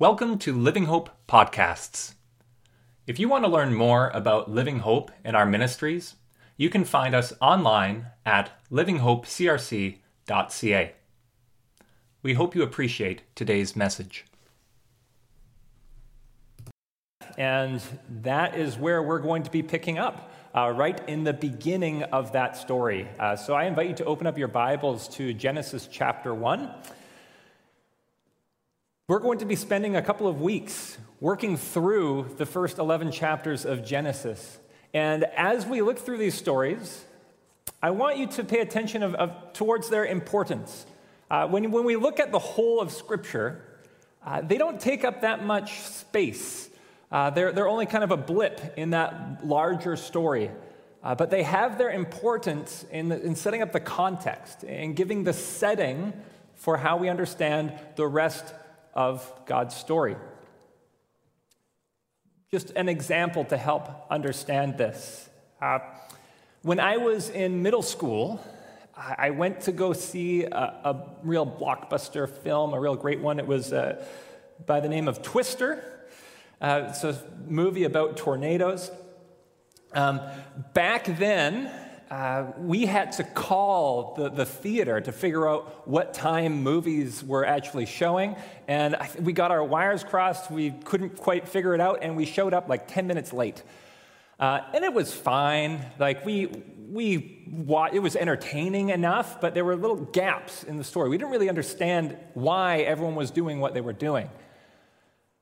Welcome to Living Hope Podcasts. If you want to learn more about Living Hope and our ministries, you can find us online at livinghopecrc.ca. We hope you appreciate today's message. And that is where we're going to be picking up, uh, right in the beginning of that story. Uh, so I invite you to open up your Bibles to Genesis chapter 1. We're going to be spending a couple of weeks working through the first 11 chapters of Genesis. And as we look through these stories, I want you to pay attention of, of towards their importance. Uh, when, when we look at the whole of Scripture, uh, they don't take up that much space. Uh, they're, they're only kind of a blip in that larger story. Uh, but they have their importance in, the, in setting up the context and giving the setting for how we understand the rest of God's story. Just an example to help understand this. Uh, when I was in middle school, I went to go see a, a, real blockbuster film, a real great one. It was uh, by the name of Twister. Uh, it's a movie about tornadoes. Um, back then, uh, we had to call the, the theater to figure out what time movies were actually showing. And we got our wires crossed. We couldn't quite figure it out, and we showed up like 10 minutes late. Uh, and it was fine. Like, we, we it was entertaining enough, but there were little gaps in the story. We didn't really understand why everyone was doing what they were doing.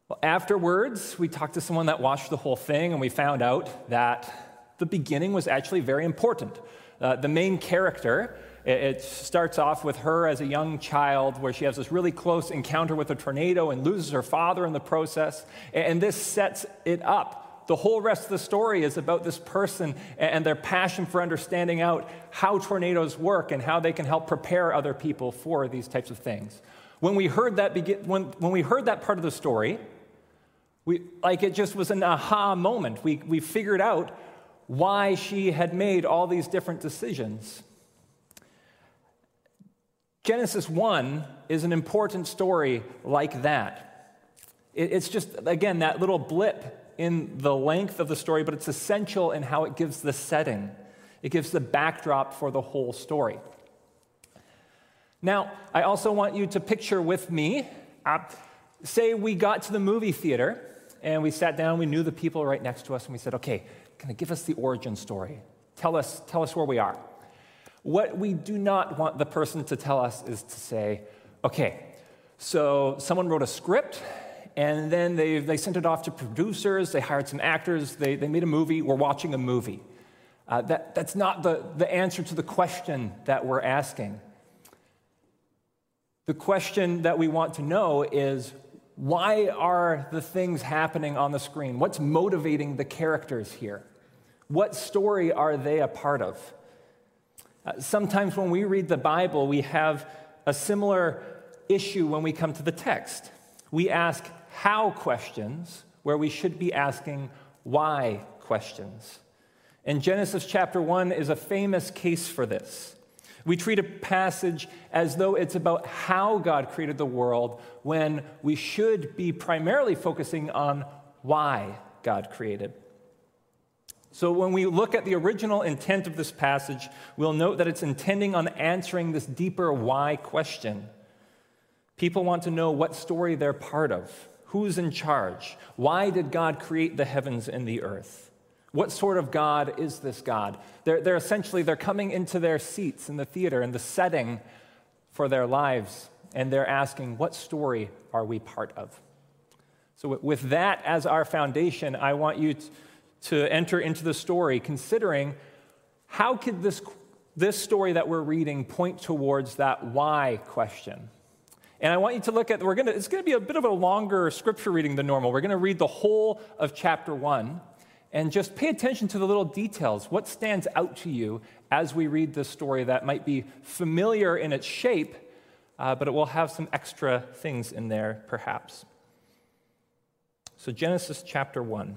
Well, afterwards, we talked to someone that watched the whole thing, and we found out that the beginning was actually very important. Uh, the main character, it, starts off with her as a young child where she has this really close encounter with a tornado and loses her father in the process. And this sets it up. The whole rest of the story is about this person and their passion for understanding out how tornadoes work and how they can help prepare other people for these types of things. When we heard that, when, when we heard that part of the story, we, like it just was an aha moment. We, we figured out why she had made all these different decisions. Genesis 1 is an important story like that. It's just, again, that little blip in the length of the story, but it's essential in how it gives the setting. It gives the backdrop for the whole story. Now, I also want you to picture with me uh, say we got to the movie theater and we sat down, we knew the people right next to us, and we said, okay, kind of give us the origin story. Tell us, tell us where we are. What we do not want the person to tell us is to say, okay, so someone wrote a script and then they, they sent it off to producers, they hired some actors, they, they made a movie, we're watching a movie. Uh, that, that's not the, the answer to the question that we're asking. The question that we want to know is why are the things happening on the screen? What's motivating the characters here? What story are they a part of? Uh, sometimes when we read the Bible, we have a similar issue when we come to the text. We ask how questions where we should be asking why questions. And Genesis chapter 1 is a famous case for this. We treat a passage as though it's about how God created the world when we should be primarily focusing on why God created. So, when we look at the original intent of this passage, we'll note that it's intending on answering this deeper why question. People want to know what story they're part of, who's in charge, why did God create the heavens and the earth? What sort of God is this God? They're, they're essentially, they're coming into their seats in the theater and the setting for their lives, and they're asking, what story are we part of? So, with that as our foundation, I want you to enter into the story considering how could this, this story that we're reading point towards that why question? And I want you to look at, we're gonna, it's going to be a bit of a longer scripture reading than normal. We're going to read the whole of chapter one and just pay attention to the little details. What stands out to you as we read this story that might be familiar in its shape, uh, but it will have some extra things in there, perhaps. So, Genesis chapter 1.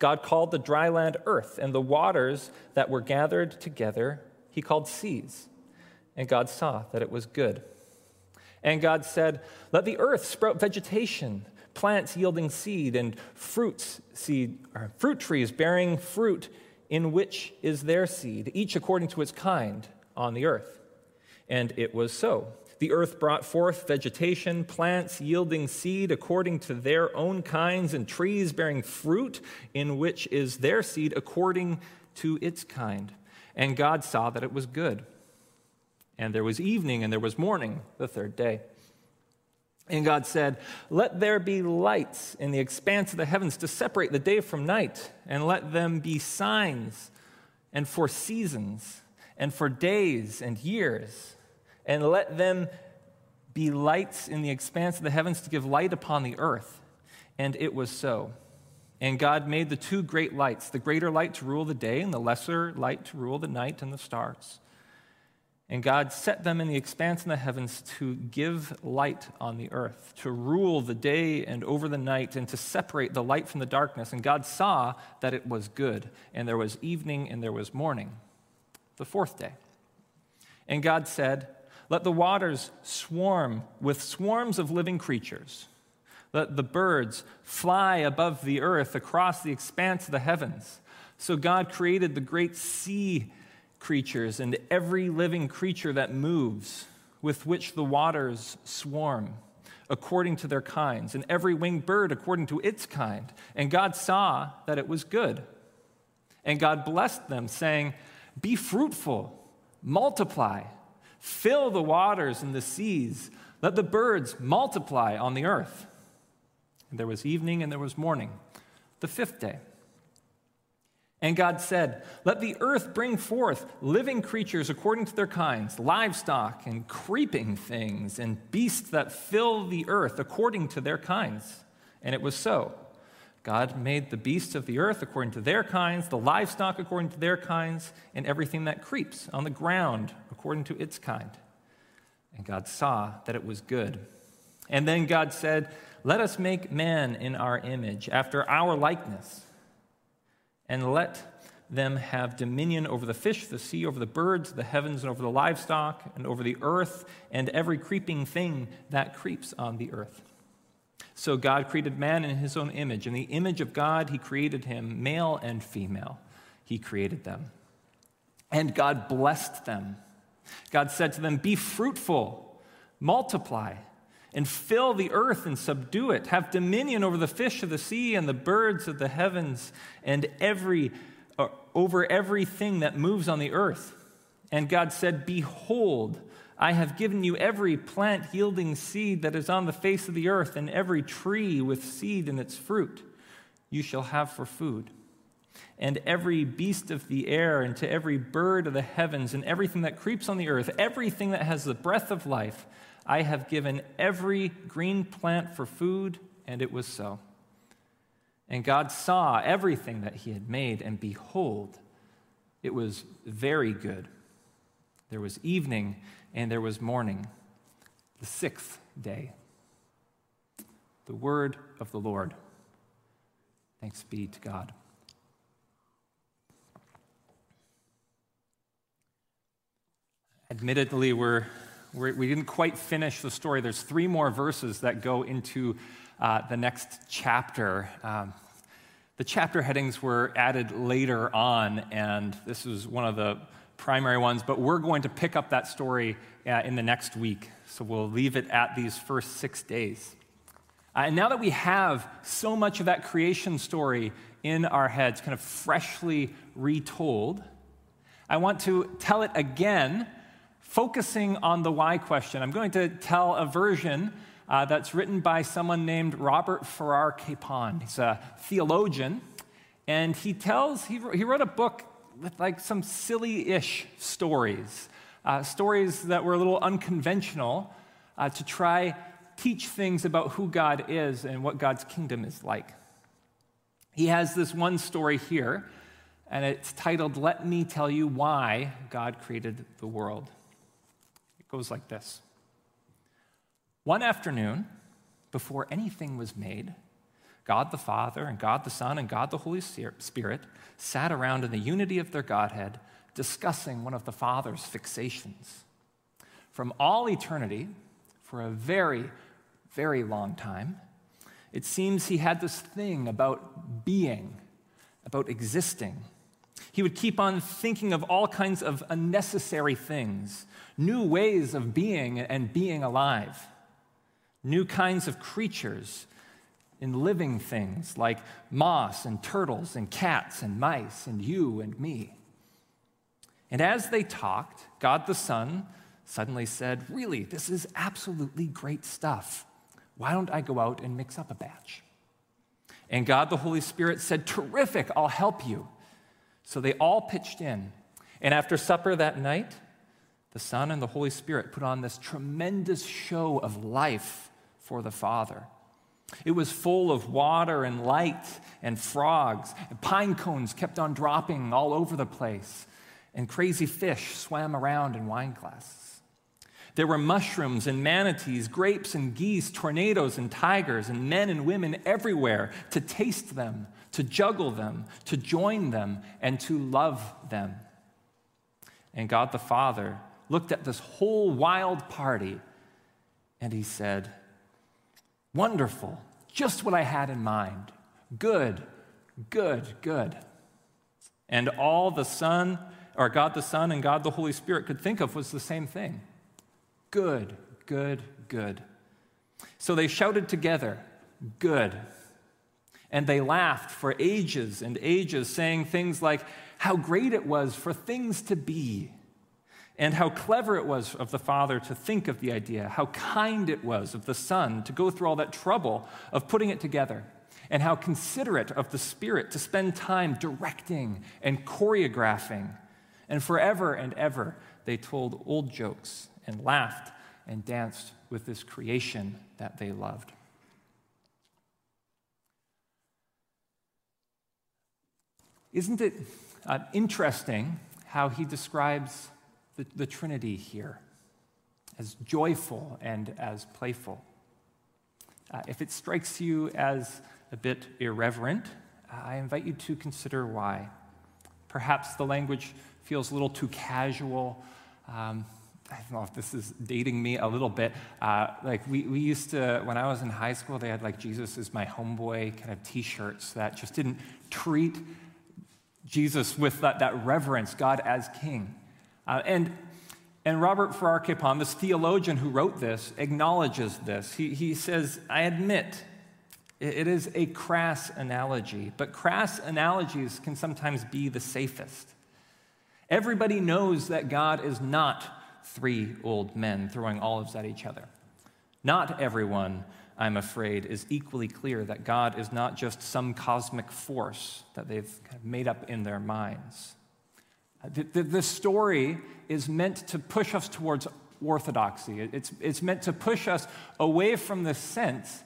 God called the dry land earth, and the waters that were gathered together he called seas. And God saw that it was good. And God said, Let the earth sprout vegetation, plants yielding seed, and fruits seed, fruit trees bearing fruit in which is their seed, each according to its kind on the earth. And it was so. The earth brought forth vegetation, plants yielding seed according to their own kinds, and trees bearing fruit, in which is their seed according to its kind. And God saw that it was good. And there was evening and there was morning the third day. And God said, Let there be lights in the expanse of the heavens to separate the day from night, and let them be signs and for seasons and for days and years and let them be lights in the expanse of the heavens to give light upon the earth. And it was so. And God made the two great lights the greater light to rule the day, and the lesser light to rule the night and the stars. And God set them in the expanse in the heavens to give light on the earth, to rule the day and over the night, and to separate the light from the darkness. And God saw that it was good. And there was evening and there was morning, the fourth day. And God said, let the waters swarm with swarms of living creatures. Let the birds fly above the earth across the expanse of the heavens. So God created the great sea creatures and every living creature that moves, with which the waters swarm, according to their kinds, and every winged bird according to its kind. And God saw that it was good. And God blessed them, saying, Be fruitful, multiply Fill the waters and the seas. Let the birds multiply on the earth. And there was evening and there was morning, the fifth day. And God said, Let the earth bring forth living creatures according to their kinds, livestock and creeping things, and beasts that fill the earth according to their kinds. And it was so. God made the beasts of the earth according to their kinds, the livestock according to their kinds, and everything that creeps on the ground according to its kind. And God saw that it was good. And then God said, Let us make man in our image, after our likeness, and let them have dominion over the fish, the sea, over the birds, the heavens, and over the livestock, and over the earth, and every creeping thing that creeps on the earth. So God created man in his own image. In the image of God, he created him, male and female. He created them. And God blessed them. God said to them, Be fruitful, multiply, and fill the earth and subdue it. Have dominion over the fish of the sea and the birds of the heavens and every, uh, over everything that moves on the earth. And God said, Behold, I have given you every plant yielding seed that is on the face of the earth, and every tree with seed in its fruit you shall have for food and every beast of the air, and to every bird of the heavens, and everything that creeps on the earth, everything that has the breath of life, I have given every green plant for food, and it was so. And God saw everything that he had made, and behold, it was very good. There was evening and there was morning, the sixth day. The word of the Lord. Thanks be to God. Admittedly, we're, we're, we did not quite finish the story. There's three more verses that go into uh, the next chapter. Um, the chapter headings were added later on, and this was one of the primary ones, but we're going to pick up that story uh, in the next week. So we'll leave it at these first six days. Uh, and now that we have so much of that creation story in our heads, kind of freshly retold, I want to tell it again, focusing on the why question. I'm going to tell a version uh, that's written by someone named Robert Farrar Capon. He's a theologian, and he tells, he, he wrote a book with like some silly ish stories, uh, stories that were a little unconventional uh, to try teach things about who God is and what God's kingdom is like. He has this one story here, and it's titled, Let Me Tell You Why God Created the World. Goes like this One afternoon, before anything was made, God the Father and God the Son and God the Holy Spirit sat around in the unity of their Godhead discussing one of the Father's fixations. From all eternity, for a very very long time, it seems he had this thing about being, about existing. He would keep on thinking of all kinds of unnecessary things, new ways of being and being alive, new kinds of creatures in living things like moss and turtles and cats and mice and you and me. And as they talked, God the Son suddenly said, Really, this is absolutely great stuff. Why don't I go out and mix up a batch? And God the Holy Spirit said, Terrific, I'll help you. So they all pitched in. And after supper that night, the Son and the Holy Spirit put on this tremendous show of life for the Father. It was full of water and light and frogs, and pine cones kept on dropping all over the place, and crazy fish swam around in wine glasses. There were mushrooms and manatees, grapes and geese, tornadoes and tigers, and men and women everywhere to taste them, to juggle them, to join them, and to love them. And God the Father looked at this whole wild party and he said, Wonderful, just what I had in mind. Good, good, good. And all the Son, or God the Son and God the Holy Spirit could think of was the same thing Good, good, good. So they shouted together, Good. And they laughed for ages and ages, saying things like, How great it was for things to be, and how clever it was of the Father to think of the idea, how kind it was of the Son to go through all that trouble of putting it together, and how considerate of the Spirit to spend time directing and choreographing. And forever and ever, they told old jokes and laughed and danced with this creation that they loved. Isn't it uh, interesting how he describes the, the Trinity here as joyful and as playful? Uh, if it strikes you as a bit irreverent, I invite you to consider why. Perhaps the language feels a little too casual. Um, I don't know if this is dating me a little bit. Uh, like we, we used to, when I was in high school, they had like Jesus is my homeboy kind of t-shirts that just didn't treat Jesus with that, that reverence, God as king. Uh, and, and Robert Farrar Capon, this theologian who wrote this, acknowledges this. He, he says, I admit it is a crass analogy, but crass analogies can sometimes be the safest. Everybody knows that God is not three old men throwing olives at each other. Not everyone, I'm afraid, is equally clear that God is not just some cosmic force that they've made up in their minds. This story is meant to push us towards orthodoxy. It's, it's meant to push us away from the sense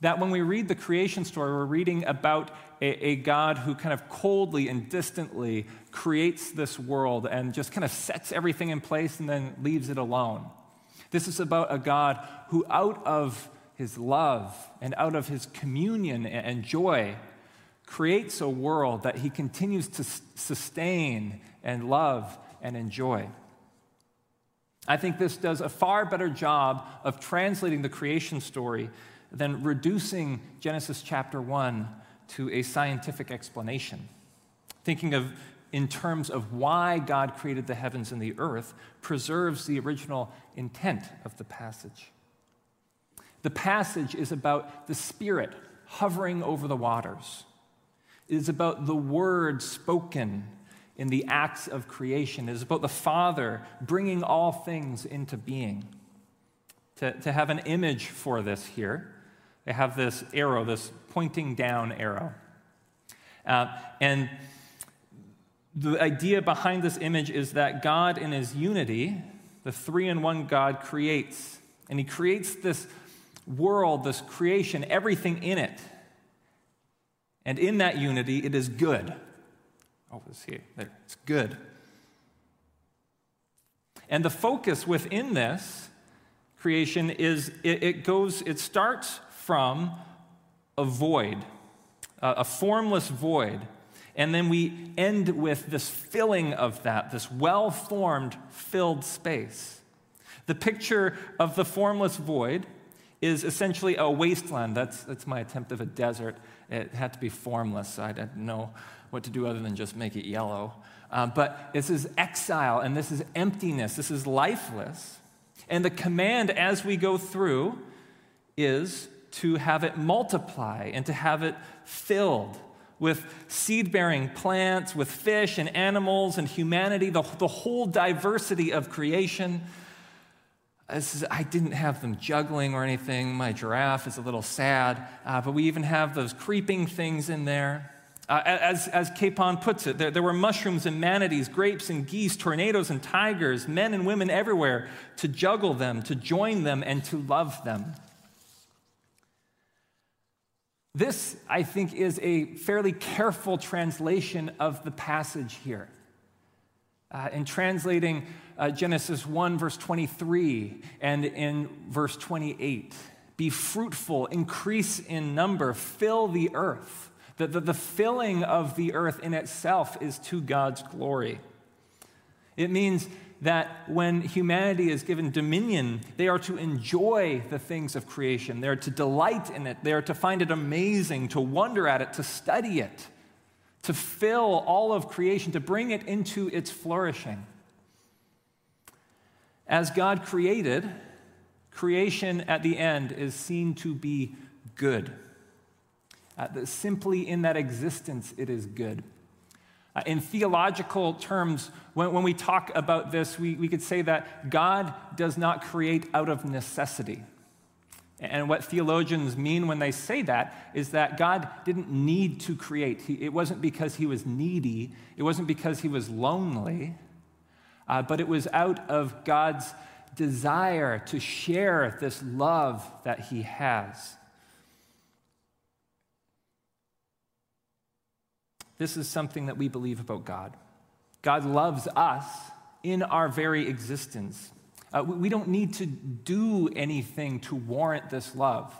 that when we read the creation story, we're reading about a, a, God who kind of coldly and distantly creates this world and just kind of sets everything in place and then leaves it alone. This is about a God who, out of his love and out of his communion and joy, creates a world that he continues to sustain and love and enjoy. I think this does a far better job of translating the creation story than reducing Genesis chapter 1 to a scientific explanation. Thinking of in terms of why God created the heavens and the earth preserves the original intent of the passage. The passage is about the Spirit hovering over the waters. It is about the word spoken in the acts of creation. It is about the Father bringing all things into being. To, to have an image for this here, they have this arrow, this pointing down arrow. Uh, and the idea behind this image is that God, in his unity, the three in one God, creates. And he creates this world, this creation, everything in it. And in that unity, it is good. Oh, it's here. There. It's good. And the focus within this creation is it, it goes, it starts from a void, a, formless void. And then we end with this filling of that, this well formed, filled space. The picture of the formless void is essentially a wasteland. That's, that's my attempt of a desert. It had to be formless. I didn't know what to do other than just make it yellow. Uh, but this is exile and this is emptiness. This is lifeless. And the command as we go through is to have it multiply and to have it filled with seed bearing plants, with fish and animals and humanity, the, the whole diversity of creation. Is, I didn't have them juggling or anything. My giraffe is a little sad, uh, but we even have those creeping things in there. Uh, as, as Capon puts it, there, there were mushrooms and manatees, grapes and geese, tornadoes and tigers, men and women everywhere to juggle them, to join them, and to love them. This, I think, is a fairly careful translation of the passage here. Uh, in translating uh, Genesis 1, verse 23, and in verse 28, be fruitful, increase in number, fill the earth. The, the, the filling of the earth in itself is to God's glory. It means that when humanity is given dominion, they are to enjoy the things of creation. They are to delight in it. They are to find it amazing, to wonder at it, to study it, to fill all of creation, to bring it into its flourishing. As God created, creation at the end is seen to be good. Uh, simply in that existence, it is good. Uh, in theological terms, when, when, we talk about this, we, we could say that God does not create out of necessity. And what theologians mean when they say that is that God didn't need to create. He, it wasn't because he was needy, it wasn't because he was lonely, uh, but it was out of God's desire to share this love that he has. This is something that we believe about God. God loves us in our very existence. Uh, we, we, don't need to do anything to warrant this love.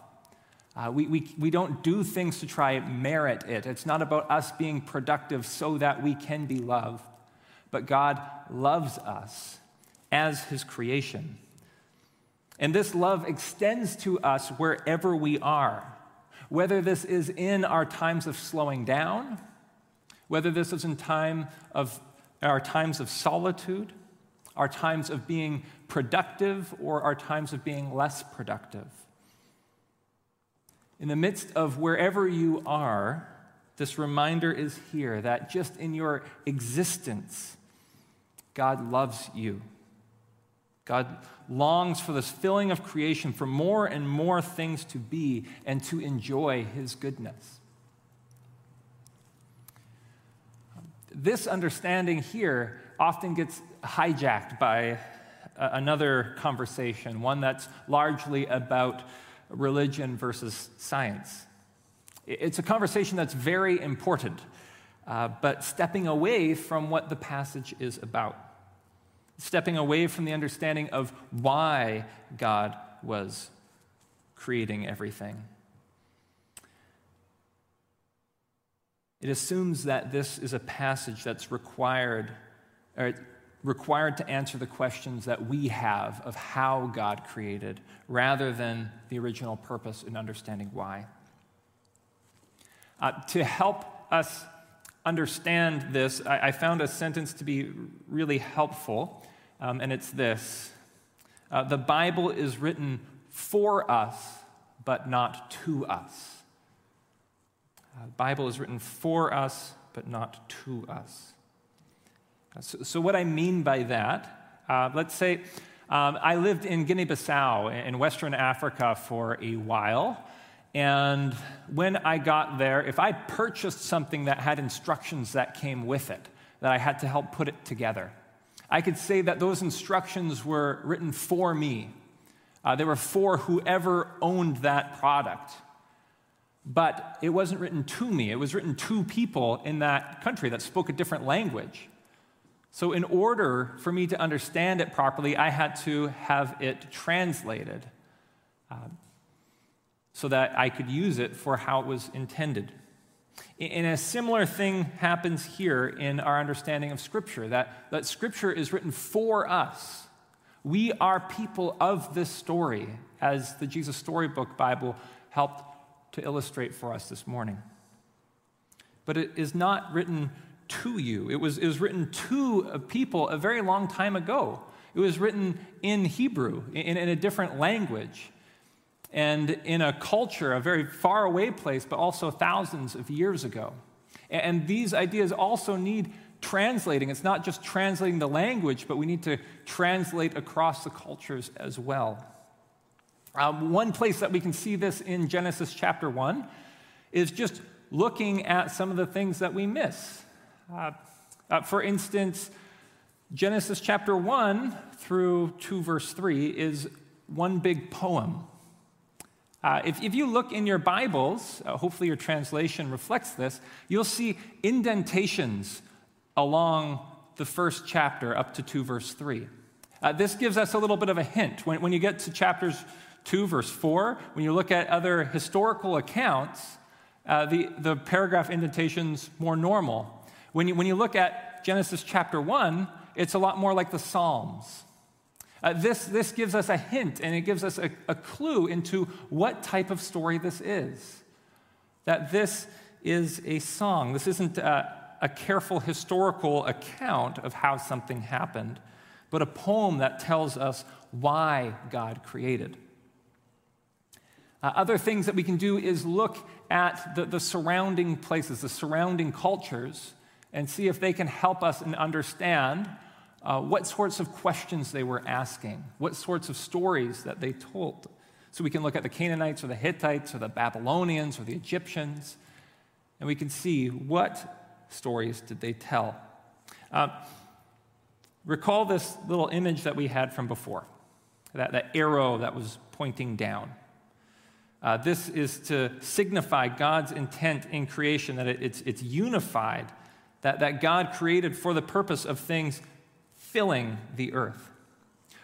Uh, we, we, we don't do things to try and merit it. It's not about us being productive so that we can be loved. But God loves us as his creation. And this love extends to us wherever we are, whether this is in our times of slowing down whether this is in time of our times of solitude, our times of being productive, or our times of being less productive. In the midst of wherever you are, this reminder is here that just in your existence, God loves you. God longs for this filling of creation, for more and more things to be and to enjoy His goodness. This understanding here often gets hijacked by another conversation, one that's largely about religion versus science. It's a conversation that's very important, uh, but stepping away from what the passage is about, stepping away from the understanding of why God was creating everything. It assumes that this is a passage that's required, or required to answer the questions that we have of how God created, rather than the original purpose in understanding why. Uh, to help us understand this, I, I, found a sentence to be really helpful, um, and it's this uh, The Bible is written for us, but not to us. Uh, the Bible is written for us, but not to us. Uh, so, so what I mean by that, uh, let's say um, I lived in Guinea Bissau in Western Africa for a while. And when I got there, if I purchased something that had instructions that came with it, that I had to help put it together, I could say that those instructions were written for me. Uh, they were for whoever owned that product. But it wasn't written to me, it was written to people in that country that spoke a different language. So, in order for me to understand it properly, I had to have it translated uh, so that I could use it for how it was intended. And a similar thing happens here in our understanding of Scripture that, that Scripture is written for us. We are people of this story, as the Jesus Storybook Bible helped to illustrate for us this morning. But it is not written to you, it was, it was written to a people a very long time ago. It was written in Hebrew, in, in a different language, and in a culture, a very far away place, but also thousands of years ago. And these ideas also need translating. It's not just translating the language, but we need to translate across the cultures as well. Um, one place that we can see this in Genesis chapter 1 is just looking at some of the things that we miss. Uh, uh, for instance, Genesis chapter 1 through 2 verse 3 is one big poem. Uh, if, if, you look in your Bibles, uh, hopefully your translation reflects this, you'll see indentations along the first chapter up to 2 verse 3. Uh, this gives us a little bit of a hint. When, when you get to chapters 2, verse 4, when you look at other historical accounts, uh, the, the paragraph indentation's more normal. When you, when you look at Genesis chapter 1, it's a lot more like the Psalms. Uh, this, this gives us a hint and it gives us a, a clue into what type of story this is. That this is a song. This isn't a, a careful historical account of how something happened, but a poem that tells us why God created. Uh, other things that we can do is look at the, the surrounding places, the surrounding cultures, and see if they can help us and understand uh, what sorts of questions they were asking, what sorts of stories that they told. So we can look at the Canaanites or the Hittites or the Babylonians or the Egyptians, and we can see what stories did they tell. Uh, recall this little image that we had from before, that, that arrow that was pointing down. Uh, this is to signify God's intent in creation, that it, it's, it's unified, that, that God created for the purpose of things filling the earth.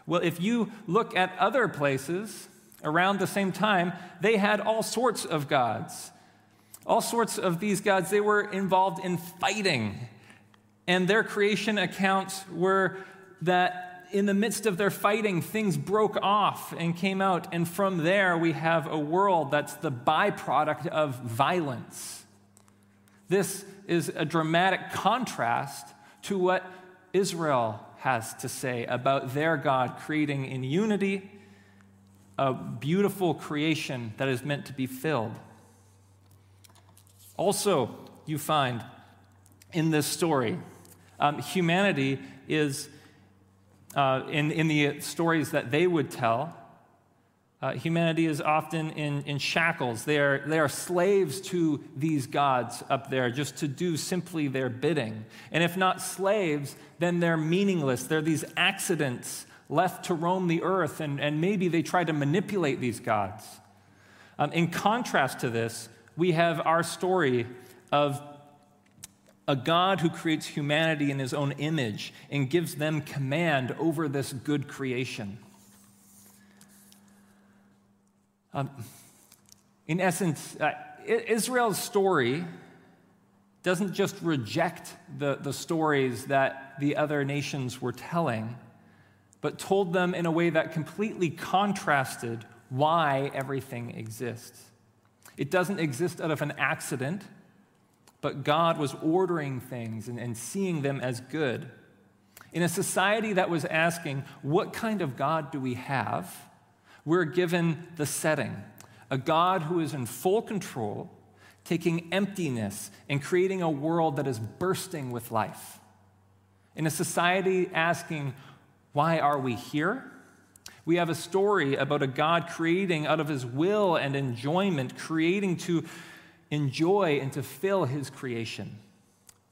Well, if you look at other places around the same time, they had all sorts of gods. All sorts of these gods, they were involved in fighting. And their creation accounts were that in the midst of their fighting, things broke off and came out. And from there, we have a world that's the byproduct of violence. This is a dramatic contrast to what Israel has to say about their God creating in unity a beautiful creation that is meant to be filled. Also, you find in this story, um, humanity is uh, in, in the stories that they would tell, uh, humanity is often in, in shackles. They are, they are slaves to these gods up there just to do simply their bidding. And if not slaves, then they're meaningless. They're these accidents left to roam the earth, and, and maybe they try to manipulate these gods. Um, in contrast to this, we have our story of a God who creates humanity in his own image and gives them command over this good creation. Um, in essence, uh, Israel's story doesn't just reject the, the stories that the other nations were telling, but told them in a way that completely contrasted why everything exists. It doesn't exist out of an accident but God was ordering things and, and seeing them as good. In a society that was asking, what kind of God do we have? We're given the setting a God who is in full control, taking emptiness and creating a world that is bursting with life. In a society asking, why are we here? We have a story about a God creating out of his will and enjoyment, creating to enjoy and to fill his creation,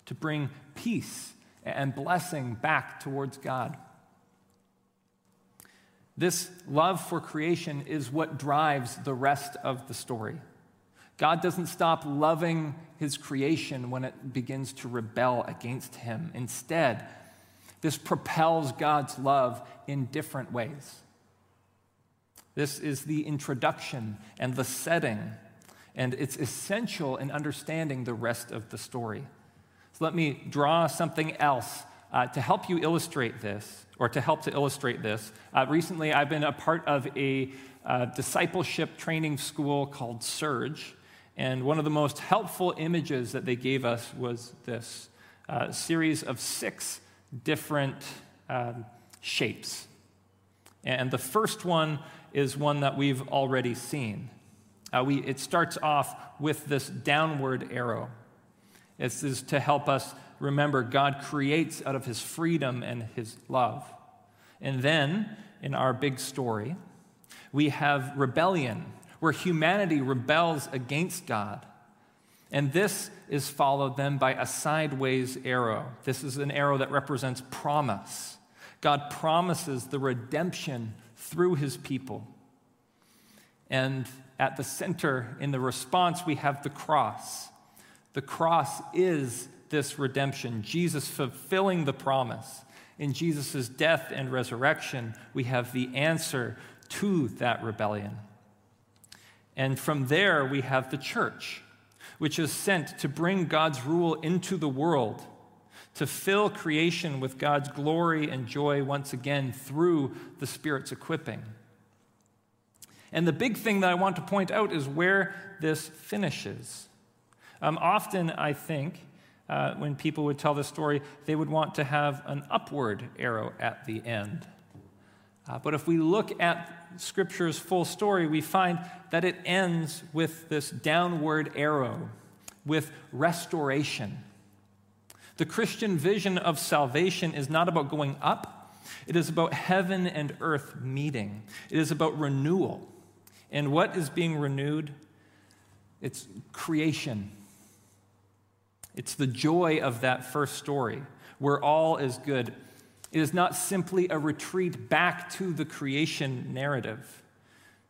to bring peace and blessing back towards God. This love for creation is what drives the rest of the story. God doesn't stop loving his creation when it begins to rebel against him. Instead, this propels God's love in different ways. This is the introduction and the setting, and it's essential in understanding the rest of the story. So let me draw something else uh, to help you illustrate this, or to help to illustrate this. Uh, recently, I've been a part of a uh, discipleship training school called Surge, and one of the most helpful images that they gave us was this uh, series of six different um, shapes. And the first one is one that we've already seen. Uh, we, it starts off with this downward arrow. This is to help us remember God creates out of his freedom and his love. And then, in our big story, we have rebellion, where humanity rebels against God. And this is followed then by a sideways arrow. This is an arrow that represents promise. God promises the redemption through his people. And at the center, in the response, we have the cross. The cross is this redemption, Jesus fulfilling the promise. In Jesus' death and resurrection, we have the answer to that rebellion. And from there, we have the church which is sent to bring God's rule into the world, to fill creation with God's glory and joy once again through the Spirit's equipping. And the big thing that I want to point out is where this finishes. Um, often, I think, uh, when people would tell the story, they would want to have an upward arrow at the end. Uh, but if we look at Scripture's full story, we find that it ends with this downward arrow, with restoration. The Christian vision of salvation is not about going up, it is about heaven and earth meeting. It is about renewal. And what is being renewed? It's creation. It's the joy of that first story, where all is good. It is not simply a retreat back to the creation narrative,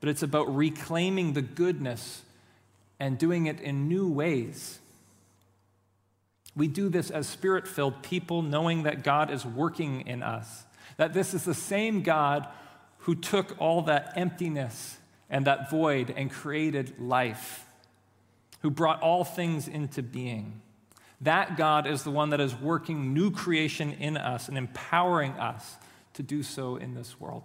but it's about reclaiming the goodness and doing it in new ways. We do this as spirit filled people, knowing that God is working in us, that this is the same God who took all that emptiness and that void and created life, who brought all things into being. That God is the one that is working new creation in us and empowering us to do so in this world.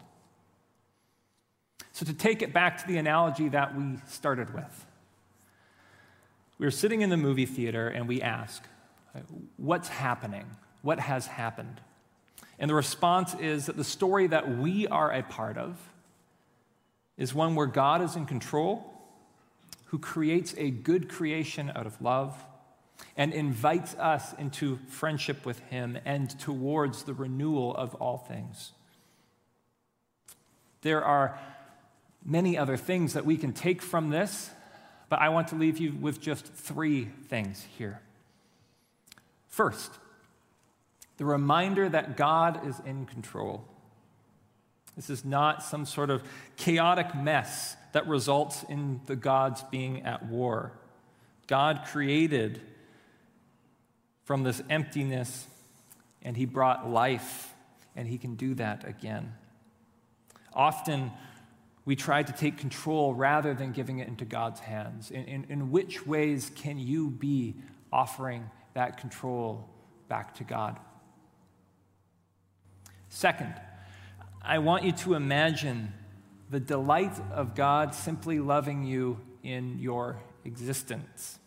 So, to take it back to the analogy that we started with, we were sitting in the movie theater and we ask, What's happening? What has happened? And the response is that the story that we are a part of is one where God is in control, who creates a good creation out of love and invites us into friendship with Him and towards the renewal of all things. There are many other things that we can take from this, but I want to leave you with just three things here. First, the reminder that God is in control. This is not some sort of chaotic mess that results in the gods being at war. God created from this emptiness, and He brought life, and He can do that again. Often, we try to take control rather than giving it into God's hands. In, in, in which ways can you be offering that control back to God? Second, I want you to imagine the delight of God simply loving you in your existence.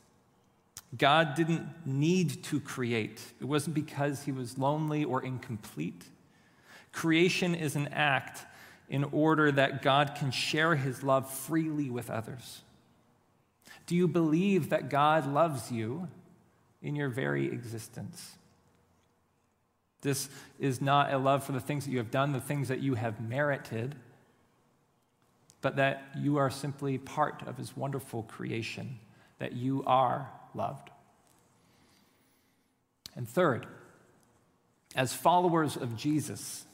God didn't need to create, it wasn't because he was lonely or incomplete. Creation is an act in order that God can share his love freely with others. Do you believe that God loves you in your very existence? This is not a love for the things that you have done, the things that you have merited, but that you are simply part of His wonderful creation, that you are loved. And third, as followers of Jesus,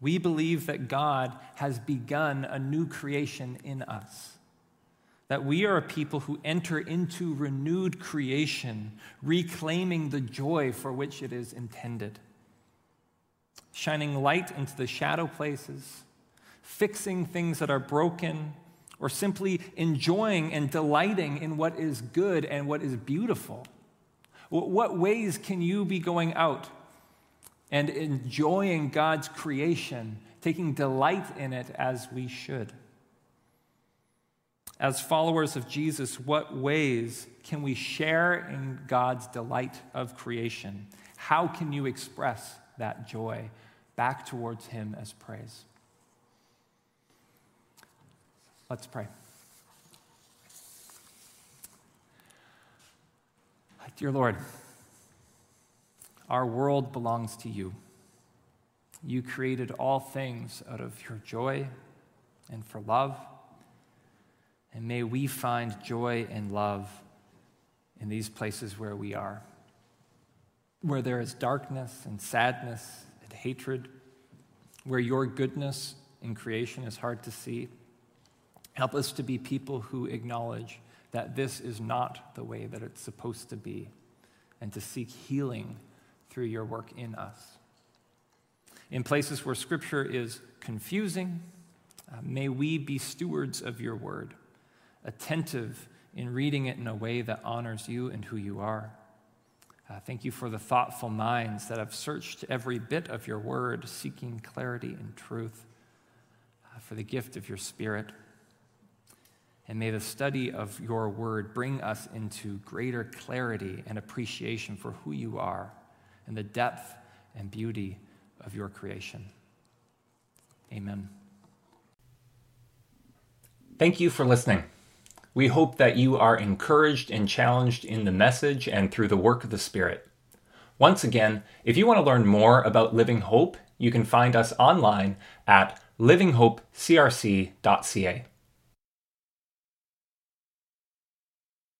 we believe that God has begun a new creation in us. That we are a people who enter into renewed creation, reclaiming the joy for which it is intended. Shining light into the shadow places, fixing things that are broken, or simply enjoying and delighting in what is good and what is beautiful. What ways can you be going out and enjoying God's creation, taking delight in it as we should. As followers of Jesus, what ways can we share in God's delight of creation? How can you express that joy back towards Him as praise? Let's pray. Dear Lord, our world belongs to you. You created all things out of your joy and for love. And may we find joy and love in these places where we are, where there is darkness and sadness hatred, where your goodness in creation is hard to see. Help us to be people who acknowledge that this is not the way that it's supposed to be, and to seek healing through your work in us. In places where Scripture is confusing, uh, may we be stewards of your word, attentive in reading it in a way that honors you and who you are. Uh, thank you for the thoughtful minds that have searched every bit of your word, seeking clarity and truth, uh, for the gift of your spirit. And may the study of your word bring us into greater clarity and appreciation for who you are and the depth and beauty of your creation. Amen. Thank you for listening. We hope that you are encouraged and challenged in the message and through the work of the Spirit. Once again, if you want to learn more about Living Hope, you can find us online at livinghopecrc.ca.